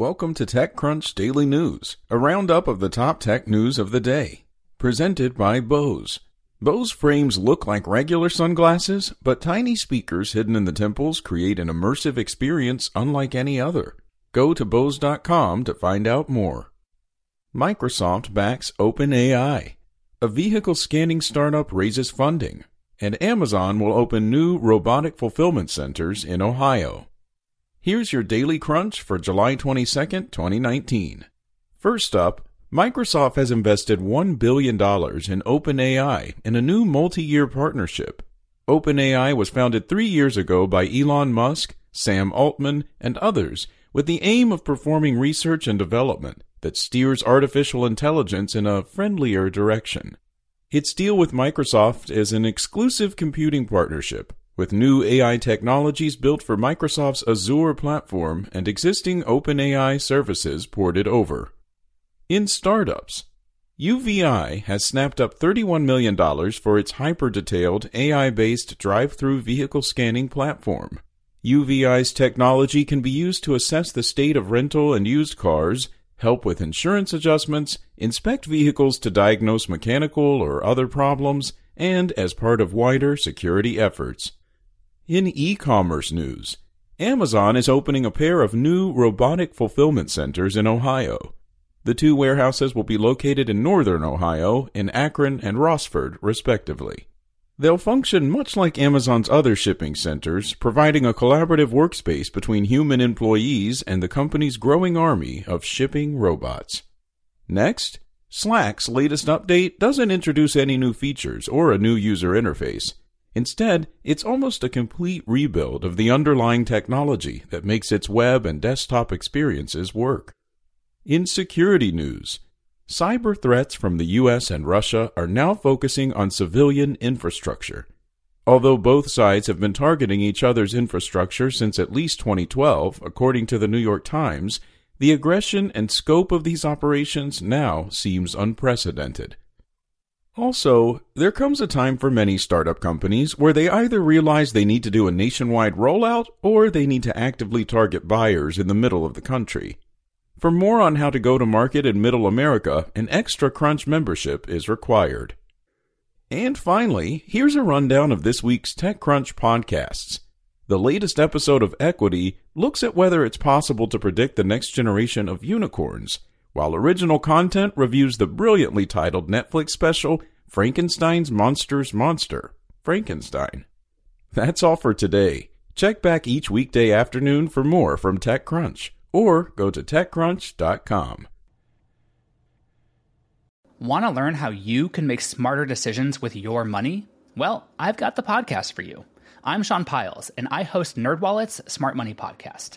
Welcome to TechCrunch Daily News, a roundup of the top tech news of the day. Presented by Bose. Bose frames look like regular sunglasses, but tiny speakers hidden in the temples create an immersive experience unlike any other. Go to Bose.com to find out more. Microsoft backs OpenAI. A vehicle scanning startup raises funding, and Amazon will open new robotic fulfillment centers in Ohio. Here's your daily crunch for July 22nd, 2019. First up, Microsoft has invested $1 billion in OpenAI in a new multi year partnership. OpenAI was founded three years ago by Elon Musk, Sam Altman, and others with the aim of performing research and development that steers artificial intelligence in a friendlier direction. Its deal with Microsoft is an exclusive computing partnership with new AI technologies built for Microsoft's Azure platform and existing OpenAI services ported over. In startups, UVeye has snapped up $31 million for its hyper detailed AI based drive through vehicle scanning platform. UVeye's technology can be used to assess the state of rental and used cars, help with insurance adjustments, inspect vehicles to diagnose mechanical or other problems, and as part of wider security efforts. In e commerce news, Amazon is opening a pair of new robotic fulfillment centers in Ohio. The two warehouses will be located in northern Ohio, in Akron and Rossford, respectively. They'll function much like Amazon's other shipping centers, providing a collaborative workspace between human employees and the company's growing army of shipping robots. Next, Slack's latest update doesn't introduce any new features or a new user interface. Instead, it's almost a complete rebuild of the underlying technology that makes its web and desktop experiences work. In security news, cyber threats from the US and Russia are now focusing on civilian infrastructure. Although both sides have been targeting each other's infrastructure since at least 2012, according to the New York Times, the aggression and scope of these operations now seems unprecedented. Also, there comes a time for many startup companies where they either realize they need to do a nationwide rollout or they need to actively target buyers in the middle of the country. For more on how to go to market in Middle America, an extra Crunch membership is required. And finally, here's a rundown of this week's TechCrunch podcasts. The latest episode of Equity looks at whether it's possible to predict the next generation of unicorns, while original content reviews the brilliantly titled Netflix special Frankenstein's Monsters Monster, Frankenstein. That's all for today. Check back each weekday afternoon for more from TechCrunch or go to TechCrunch.com. Want to learn how you can make smarter decisions with your money? Well, I've got the podcast for you. I'm Sean Pyles, and I host NerdWallet's Smart Money Podcast.